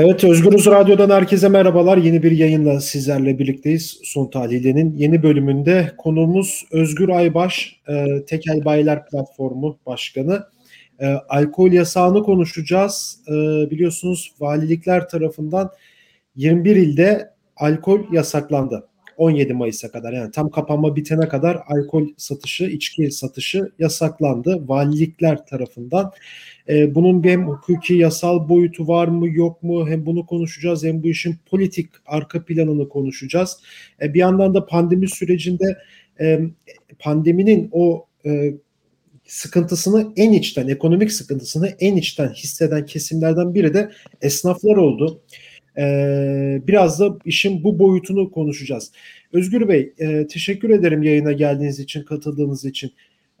Evet Özgürüz Radyo'dan herkese merhabalar. Yeni bir yayınla sizlerle birlikteyiz. Son Tahliye'nin yeni bölümünde konuğumuz Özgür Aybaş, e, Tekel Bayiler Platformu Başkanı. E, alkol yasağını konuşacağız. E, biliyorsunuz valilikler tarafından 21 ilde alkol yasaklandı. 17 Mayıs'a kadar yani tam kapanma bitene kadar alkol satışı, içki satışı yasaklandı valilikler tarafından. E, bunun hem hukuki yasal boyutu var mı yok mu hem bunu konuşacağız hem bu işin politik arka planını konuşacağız. E, bir yandan da pandemi sürecinde e, pandeminin o e, sıkıntısını en içten, ekonomik sıkıntısını en içten hisseden kesimlerden biri de esnaflar oldu. Ee, biraz da işin bu boyutunu konuşacağız. Özgür Bey, e, teşekkür ederim yayına geldiğiniz için, katıldığınız için.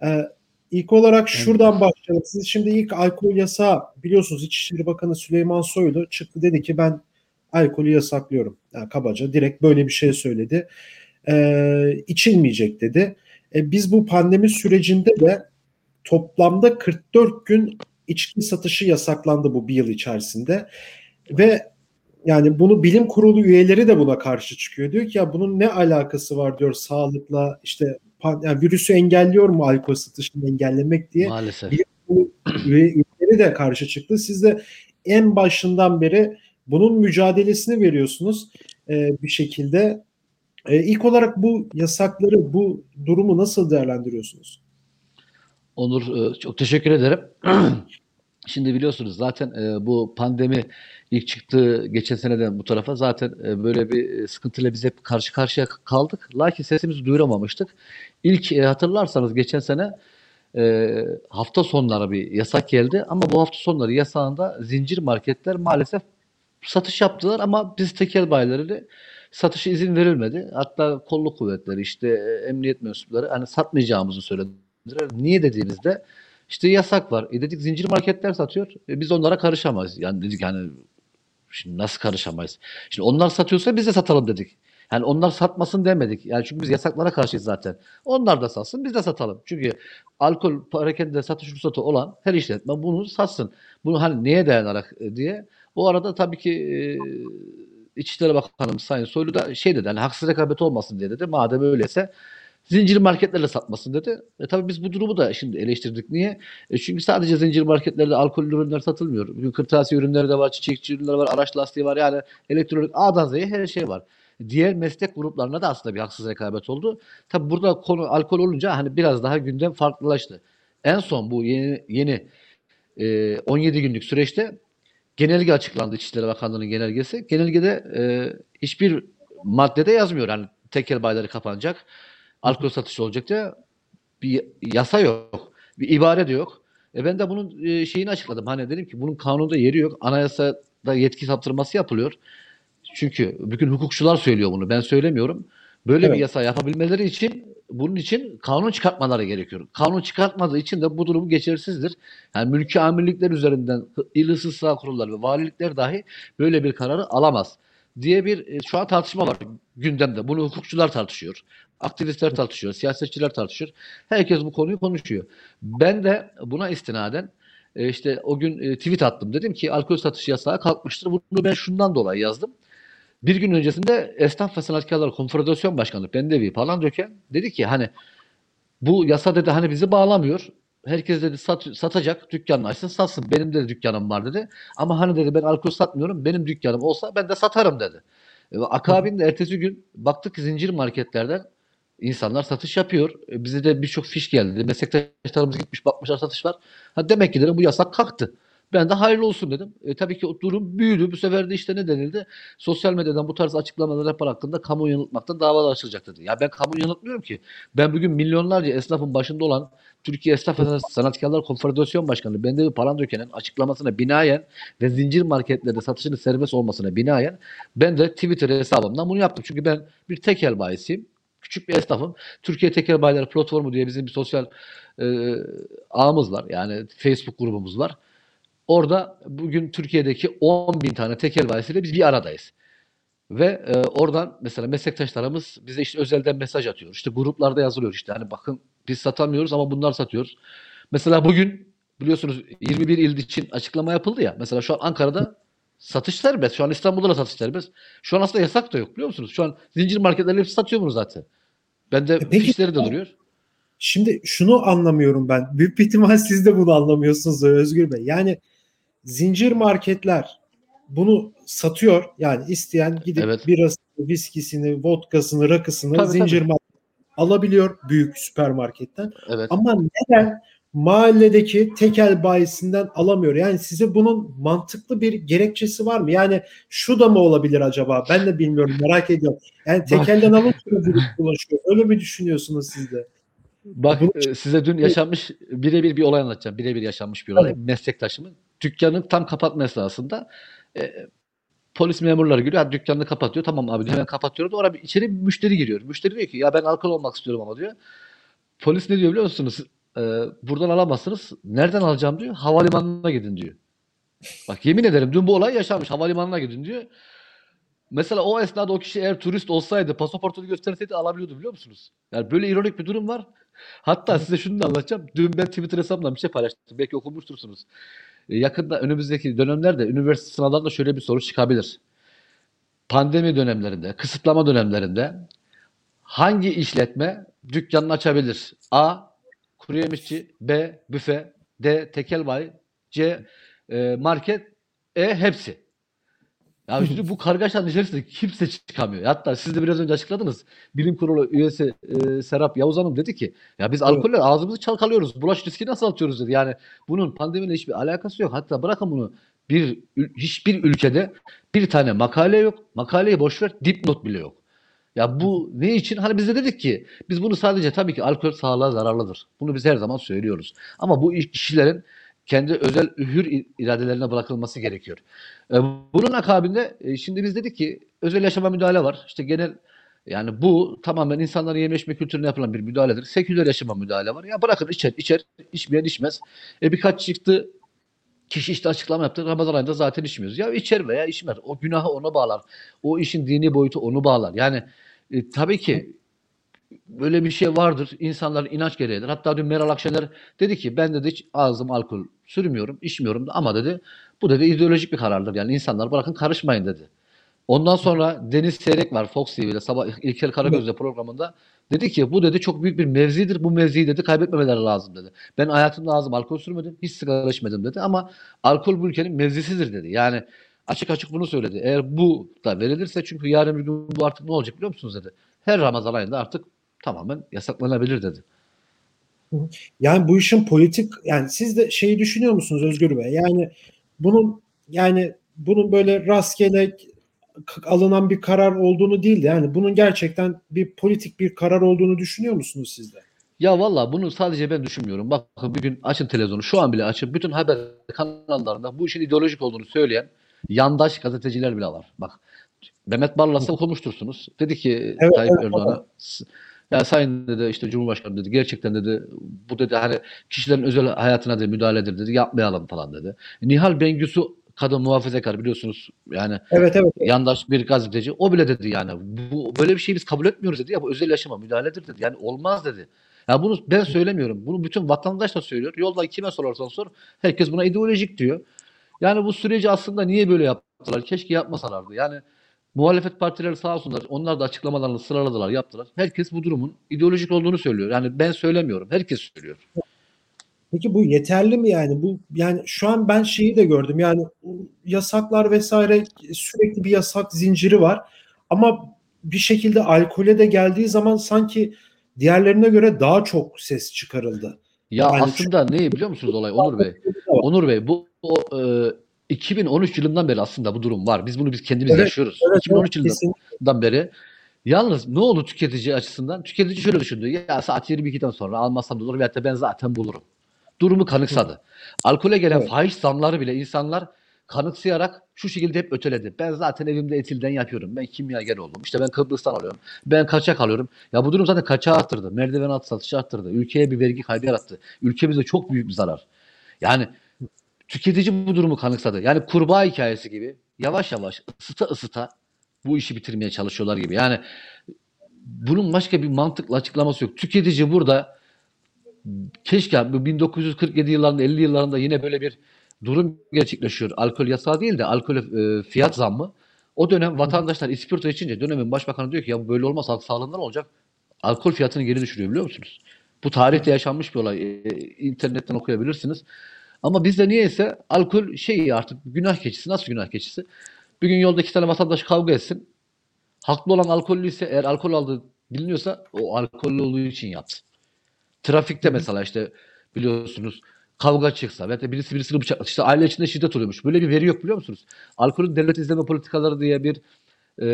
Ee, ilk olarak şuradan başlayalım. Siz şimdi ilk alkol yasağı biliyorsunuz İçişleri Bakanı Süleyman Soylu çıktı dedi ki ben alkolü yasaklıyorum. Yani kabaca direkt böyle bir şey söyledi. Ee, içilmeyecek dedi. Ee, biz bu pandemi sürecinde de toplamda 44 gün içki satışı yasaklandı bu bir yıl içerisinde. Ve yani bunu bilim kurulu üyeleri de buna karşı çıkıyor. Diyor ki ya bunun ne alakası var diyor sağlıkla işte yani virüsü engelliyor mu alkol satışını engellemek diye. Maalesef. Bilim kurulu üyeleri de karşı çıktı. Siz de en başından beri bunun mücadelesini veriyorsunuz e, bir şekilde. E, ilk olarak bu yasakları, bu durumu nasıl değerlendiriyorsunuz? Onur çok teşekkür ederim. Şimdi biliyorsunuz zaten e, bu pandemi ilk çıktığı geçen seneden bu tarafa zaten e, böyle bir sıkıntıyla biz hep karşı karşıya kaldık. Lakin sesimizi duyuramamıştık. İlk e, hatırlarsanız geçen sene e, hafta sonları bir yasak geldi ama bu hafta sonları yasağında zincir marketler maalesef satış yaptılar ama biz tekel bayileri satışa izin verilmedi. Hatta kolluk kuvvetleri işte e, emniyet mensupları hani satmayacağımızı söylediler. Niye dediğimizde işte yasak var. E dedik zincir marketler satıyor. E biz onlara karışamayız. Yani dedik yani şimdi nasıl karışamayız? Şimdi onlar satıyorsa biz de satalım dedik. Yani onlar satmasın demedik. Yani çünkü biz yasaklara karşıyız zaten. Onlar da satsın, biz de satalım. Çünkü alkol parakende satış ruhsatı olan her işletme bunu satsın. Bunu hani neye dayanarak e, diye. O arada tabii ki e, İçişleri Bakanımız Sayın Soylu da şey dedi hani haksız rekabet olmasın diye dedi. Madem öyleyse zincir marketlerle satmasın dedi. E tabii biz bu durumu da şimdi eleştirdik. Niye? E çünkü sadece zincir marketlerde alkol ürünler satılmıyor. Bugün kırtasiye ürünleri de var, çiçekçi ürünler var, araç lastiği var. Yani elektronik A'dan Z'ye her şey var. Diğer meslek gruplarına da aslında bir haksız rekabet oldu. Tabii burada konu alkol olunca hani biraz daha gündem farklılaştı. En son bu yeni, yeni e, 17 günlük süreçte genelge açıklandı İçişleri Bakanlığı'nın genelgesi. Genelgede e, hiçbir maddede yazmıyor. Hani tekel bayları kapanacak alkol satışı olacak diye bir yasa yok. Bir ibare de yok. E ben de bunun e, şeyini açıkladım. Hani dedim ki bunun kanunda yeri yok. Anayasada yetki saptırması yapılıyor. Çünkü bugün hukukçular söylüyor bunu. Ben söylemiyorum. Böyle evet. bir yasa yapabilmeleri için bunun için kanun çıkartmaları gerekiyor. Kanun çıkartmadığı için de bu durum geçersizdir. Yani mülki amirlikler üzerinden il ısısal kurullar ve valilikler dahi böyle bir kararı alamaz diye bir e, şu an tartışma var gündemde. Bunu hukukçular tartışıyor. Aktivistler tartışıyor, siyasetçiler tartışıyor. Herkes bu konuyu konuşuyor. Ben de buna istinaden e, işte o gün e, tweet attım. Dedim ki alkol satışı yasağı kalkmıştır. Bunu ben şundan dolayı yazdım. Bir gün öncesinde Esnaf ve Sanatkarlar Konfederasyon Başkanı Bendevi Palandöken dedi ki hani bu yasa dedi hani bizi bağlamıyor. Herkes dedi sat, satacak dükkanını açsın satsın. Benim de dükkanım var dedi. Ama hani dedi ben alkol satmıyorum. Benim dükkanım olsa ben de satarım dedi. E, akabinde ertesi gün baktık zincir marketlerden insanlar satış yapıyor. E, bize de birçok fiş geldi. Meslektaşlarımız gitmiş bakmışlar satış var. Ha demek ki dedim bu yasak kalktı. Ben de hayırlı olsun dedim. E, tabii ki o durum büyüdü. Bu sefer de işte ne denildi? Sosyal medyadan bu tarz açıklamalar yapar hakkında kamu yanıltmaktan davalar açılacak dedi. Ya ben kamu yanıltmıyorum ki. Ben bugün milyonlarca esnafın başında olan Türkiye Esnaf ve Sanatkarlar Konfederasyon Başkanı Bendevi Palandöken'in açıklamasına binaen ve zincir marketlerde satışının serbest olmasına binaen ben de Twitter hesabımdan bunu yaptım. Çünkü ben bir tekel bayisiyim küçük bir esnafım. Türkiye Tekel Bayileri Platformu diye bizim bir sosyal e, ağımız var. Yani Facebook grubumuz var. Orada bugün Türkiye'deki 10 bin tane tekel bayisiyle biz bir aradayız. Ve e, oradan mesela meslektaşlarımız bize işte özelden mesaj atıyor. İşte gruplarda yazılıyor işte hani bakın biz satamıyoruz ama bunlar satıyoruz. Mesela bugün biliyorsunuz 21 il için açıklama yapıldı ya. Mesela şu an Ankara'da Satış serbest. Şu an İstanbul'da da satış serbest. Şu an aslında yasak da yok biliyor musunuz? Şu an zincir marketler hepsi satıyor bunu zaten. Bende E peki- fişleri de duruyor. Şimdi şunu anlamıyorum ben. Büyük bir ihtimal siz de bunu anlamıyorsunuz Özgür Bey. Yani zincir marketler bunu satıyor. Yani isteyen gidip Evet. birasını, viskisini, vodkasını, rakısını Tabii, zincir tabii. alabiliyor büyük süpermarketten. Evet. Ama neden mahalledeki tekel bayisinden alamıyor? Yani size bunun mantıklı bir gerekçesi var mı? Yani şu da mı olabilir acaba? Ben de bilmiyorum merak ediyorum. Yani tekelden alınca bulaşıyor? Öyle mi düşünüyorsunuz siz de? Bak Bunu- e, size dün yaşanmış birebir bir olay anlatacağım. Birebir yaşanmış bir olay. Meslektaşımın dükkanın tam kapatma esnasında e, polis memurları geliyor. Dükkanını kapatıyor. Tamam abi hemen kapatıyorum. Oraya bir, içeri bir müşteri giriyor. Müşteri diyor ki ya ben alkol olmak istiyorum ama diyor. Polis ne diyor biliyor musunuz? E, buradan alamazsınız. Nereden alacağım diyor. Havalimanına gidin diyor. Bak yemin ederim dün bu olay yaşanmış. Havalimanına gidin diyor. Mesela o esnada o kişi eğer turist olsaydı pasaportunu gösterseydi alabiliyordu biliyor musunuz? Yani böyle ironik bir durum var. Hatta size şunu da anlatacağım. Dün ben Twitter hesabımdan bir şey paylaştım. Belki okumuştursunuz. E, Yakında önümüzdeki dönemlerde üniversite sınavlarında şöyle bir soru çıkabilir. Pandemi dönemlerinde, kısıtlama dönemlerinde hangi işletme dükkanını açabilir? A. Kuru yemişçi B. Büfe D. Tekel bayi C. e, market E. Hepsi. Ya şimdi bu kargaşanın içerisinde kimse çıkamıyor. Hatta siz de biraz önce açıkladınız. Bilim Kurulu üyesi e, Serap Yavuz Hanım dedi ki ya biz alkolle ağzımızı çalkalıyoruz. Bulaş riski nasıl atıyoruz dedi. Yani bunun pandemiyle hiçbir alakası yok. Hatta bırakın bunu bir hiçbir ülkede bir tane makale yok. Makaleyi boş ver dipnot bile yok. Ya bu ne için? Hani biz de dedik ki biz bunu sadece tabii ki alkol sağlığa zararlıdır. Bunu biz her zaman söylüyoruz. Ama bu iş- kişilerin kendi özel hür iradelerine bırakılması gerekiyor. E, bunun akabinde e, şimdi biz dedik ki özel yaşama müdahale var. İşte genel yani bu tamamen insanların yeme içme kültürüne yapılan bir müdahaledir. Seküler yaşama müdahale var. Ya bırakın içer, içer, içmeyen içmez. E birkaç çıktı kişi işte açıklama yaptı. Ramazan ayında zaten içmiyoruz. Ya içer veya içmez. O günahı ona bağlar. O işin dini boyutu onu bağlar. Yani e, tabii ki böyle bir şey vardır. İnsanların inanç gereğidir. Hatta dün Meral Akşener dedi ki ben dedi hiç ağzım alkol sürmüyorum, içmiyorum ama dedi bu dedi ideolojik bir karardır. Yani insanlar bırakın karışmayın dedi. Ondan sonra Deniz Seyrek var Fox TV'de sabah İlker Karagöz'de programında dedi ki bu dedi çok büyük bir mevzidir. Bu mevziyi dedi kaybetmemeleri lazım dedi. Ben hayatımda ağzım alkol sürmedim, hiç sigara içmedim dedi ama alkol bu ülkenin mevzisidir dedi. Yani açık açık bunu söyledi. Eğer bu da verilirse çünkü yarın bir gün bu artık ne olacak biliyor musunuz dedi. Her Ramazan ayında artık tamamen yasaklanabilir dedi. Yani bu işin politik yani siz de şeyi düşünüyor musunuz Özgür Bey? Yani bunun yani bunun böyle rastgele alınan bir karar olduğunu değil de yani bunun gerçekten bir politik bir karar olduğunu düşünüyor musunuz siz de? Ya valla bunu sadece ben düşünmüyorum. Bakın bir gün açın televizyonu şu an bile açın. Bütün haber kanallarında bu işin ideolojik olduğunu söyleyen yandaş gazeteciler bile var. Bak Mehmet Barlas'la konuştursunuz. Dedi ki Evet, Tayyip evet, Erdoğan'a "S- ya sayın dedi işte Cumhurbaşkanı dedi gerçekten dedi bu dedi hani kişilerin özel hayatına dedi müdahaledir dedi yapmayalım falan dedi. Nihal Bengüsü kadın muhafazakar biliyorsunuz yani Evet evet. yandaş bir gazeteci o bile dedi yani bu böyle bir şeyi biz kabul etmiyoruz dedi ya bu özel yaşama müdahaledir dedi. Yani olmaz dedi. Ya bunu ben söylemiyorum. Bunu bütün vatandaş da söylüyor. Yolda kime sorarsan sor herkes buna ideolojik diyor. Yani bu süreci aslında niye böyle yaptılar? Keşke yapmasalardı. Yani muhalefet partileri sağ olsunlar. Onlar da açıklamalarını sıraladılar, yaptılar. Herkes bu durumun ideolojik olduğunu söylüyor. Yani ben söylemiyorum. Herkes söylüyor. Peki bu yeterli mi yani? Bu yani şu an ben şeyi de gördüm. Yani yasaklar vesaire sürekli bir yasak zinciri var. Ama bir şekilde alkole de geldiği zaman sanki diğerlerine göre daha çok ses çıkarıldı. Ya Yani aslında ne biliyor musunuz olay Onur Bey? Onur Bey bu o, e, 2013 yılından beri aslında bu durum var. Biz bunu biz kendimiz Evet, yaşıyoruz. Evet, 2013 yılından kesin. dan beri. Yalnız ne oldu tüketici açısından? Tüketici şöyle düşündü. Ya saat 22'den sonra almazsam da olur veyahut da ben zaten bulurum. Durumu kanıksadı. Alkole gelen Evet. fahiş zamları bile insanlar kanıksayarak şu şekilde hep öteledi. Ben zaten evimde etilden yapıyorum. Ben kimyager oldum. İşte ben Kıbrıs'tan alıyorum. Ben kaçak alıyorum. Ya bu durum zaten kaçağı arttırdı. Merdiven altı satışı arttırdı. Ülkeye bir vergi kaybı yarattı. Ülkemize çok büyük bir zarar. Yani tüketici bu durumu kanıksadı. Yani kurbağa hikayesi gibi yavaş yavaş ısıta ısıta bu işi bitirmeye çalışıyorlar gibi. Yani bunun başka bir mantıklı açıklaması yok. Tüketici burada keşke bu 1947 yıllarında 50 yıllarında yine böyle bir durum gerçekleşiyor. Alkol yasağı değil de alkol e, fiyat zammı. O dönem vatandaşlar ispirto içince dönemin başbakanı diyor ki ya böyle olmaz halk sağlığından olacak. Alkol fiyatını geri düşürüyor biliyor musunuz? Bu tarihte yaşanmış bir olay. E, internetten okuyabilirsiniz. Ama bizde niyeyse alkol şey artık günah keçisi. Nasıl günah keçisi? Bir gün yolda iki tane vatandaş kavga etsin. Haklı olan alkollü ise eğer alkol aldığı biliniyorsa o alkollü olduğu için yaptı. Trafikte mesela işte biliyorsunuz kavga çıksa veya birisi birisini bıçaklatsa işte aile içinde şiddet oluyormuş. Böyle bir veri yok biliyor musunuz? Alkolün devlet izleme politikaları diye bir e,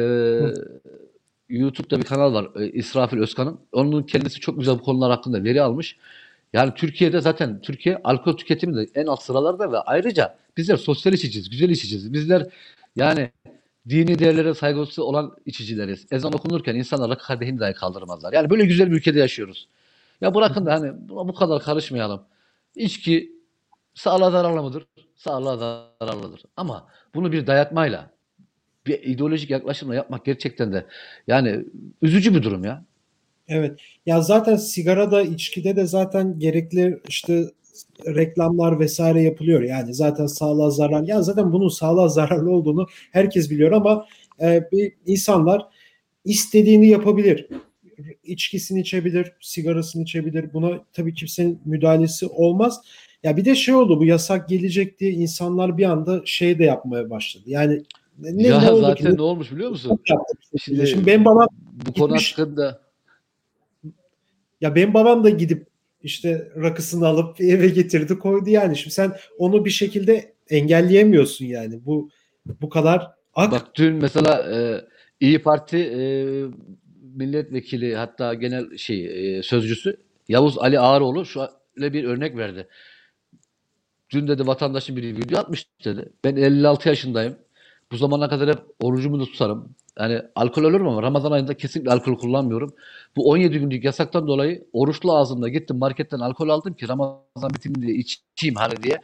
YouTube'da bir kanal var. E, İsrafil Özkan'ın. Onun kendisi çok güzel bu konular hakkında veri almış. Yani Türkiye'de zaten Türkiye alkol tüketimi de en alt sıralarda ve ayrıca bizler sosyal içiciyiz, güzel içiciyiz. Bizler yani dini değerlere saygısı olan içicileriz. Ezan okunurken insanlar rakı kadehini dahi kaldırmazlar. Yani böyle güzel bir ülkede yaşıyoruz. Ya bırakın da hani bu kadar karışmayalım. İçki sağlığa zararlı mıdır? Sağlığa zararlıdır. Ama bunu bir dayatmayla, bir ideolojik yaklaşımla yapmak gerçekten de yani üzücü bir durum ya. Evet. Ya zaten sigarada, içkide de zaten gerekli işte reklamlar vesaire yapılıyor. Yani zaten sağlığa zarar. Ya zaten bunun sağlığa zararlı olduğunu herkes biliyor ama e, bir insanlar istediğini yapabilir. İçkisini içebilir, sigarasını içebilir. Buna tabii kimsenin müdahalesi olmaz. Ya bir de şey oldu bu yasak gelecek diye insanlar bir anda şey de yapmaya başladı. Yani ne, ya ne oldu zaten ki? ne olmuş biliyor musun? Şimdi, Şimdi benim babam bu konu gitmiş, hakkında ya benim babam da gidip işte rakısını alıp eve getirdi koydu yani. Şimdi sen onu bir şekilde engelleyemiyorsun yani. Bu bu kadar ak. Bak dün mesela e, İyi Parti e, milletvekili hatta genel şey e, sözcüsü Yavuz Ali Ağaroğlu şöyle bir örnek verdi. Dün dedi vatandaşın bir video atmış dedi. Ben 56 yaşındayım. Bu zamana kadar hep orucumu da tutarım. Yani alkol alırım ama Ramazan ayında kesinlikle alkol kullanmıyorum. Bu 17 günlük yasaktan dolayı oruçlu ağzımda gittim marketten alkol aldım ki Ramazan bitiminde içeyim hani diye.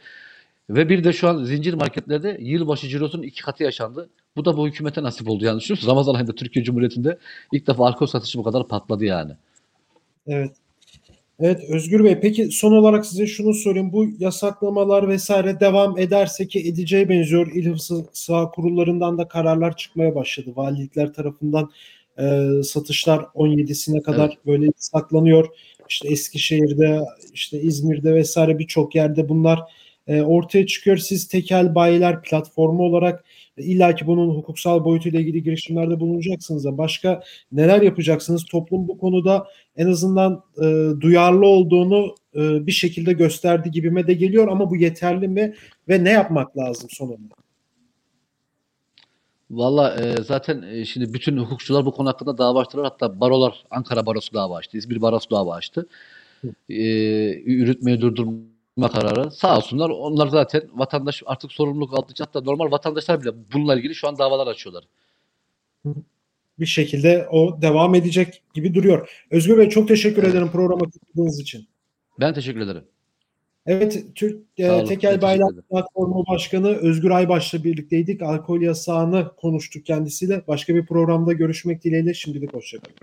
Ve bir de şu an zincir marketlerde yılbaşı cirosunun iki katı yaşandı. Bu da bu hükümete nasip oldu yani. Düşünüyorsunuz Ramazan ayında Türkiye Cumhuriyeti'nde ilk defa alkol satışı bu kadar patladı yani. Evet. Evet Özgür Bey peki son olarak size şunu sorayım. Bu yasaklamalar vesaire devam ederse ki edeceği benziyor. İl Sağ kurullarından da kararlar çıkmaya başladı. Valilikler tarafından e, satışlar 17'sine kadar evet. böyle saklanıyor. İşte Eskişehir'de, işte İzmir'de vesaire birçok yerde bunlar e, ortaya çıkıyor. Siz tekel bayiler platformu olarak İlla ki bunun hukuksal boyutuyla ilgili girişimlerde bulunacaksınız da başka neler yapacaksınız? Toplum bu konuda en azından e, duyarlı olduğunu e, bir şekilde gösterdi gibime de geliyor ama bu yeterli mi ve ne yapmak lazım sonunda? Valla e, zaten e, şimdi bütün hukukçular bu konu hakkında dava açtılar. Hatta barolar, Ankara Barosu dava açtı, İzmir Barosu dava açtı. E, yürütmeyi durdurma kararı. Sağ olsunlar. Onlar zaten vatandaş artık sorumluluk aldıkça hatta normal vatandaşlar bile bununla ilgili şu an davalar açıyorlar. Bir şekilde o devam edecek gibi duruyor. Özgür Bey çok teşekkür evet. ederim programa katıldığınız için. Ben teşekkür ederim. Evet, Türk e, Tekel Bayrak Platformu Başkanı Özgür Aybaş'la birlikteydik. Alkol yasağını konuştuk kendisiyle. Başka bir programda görüşmek dileğiyle şimdilik hoşçakalın.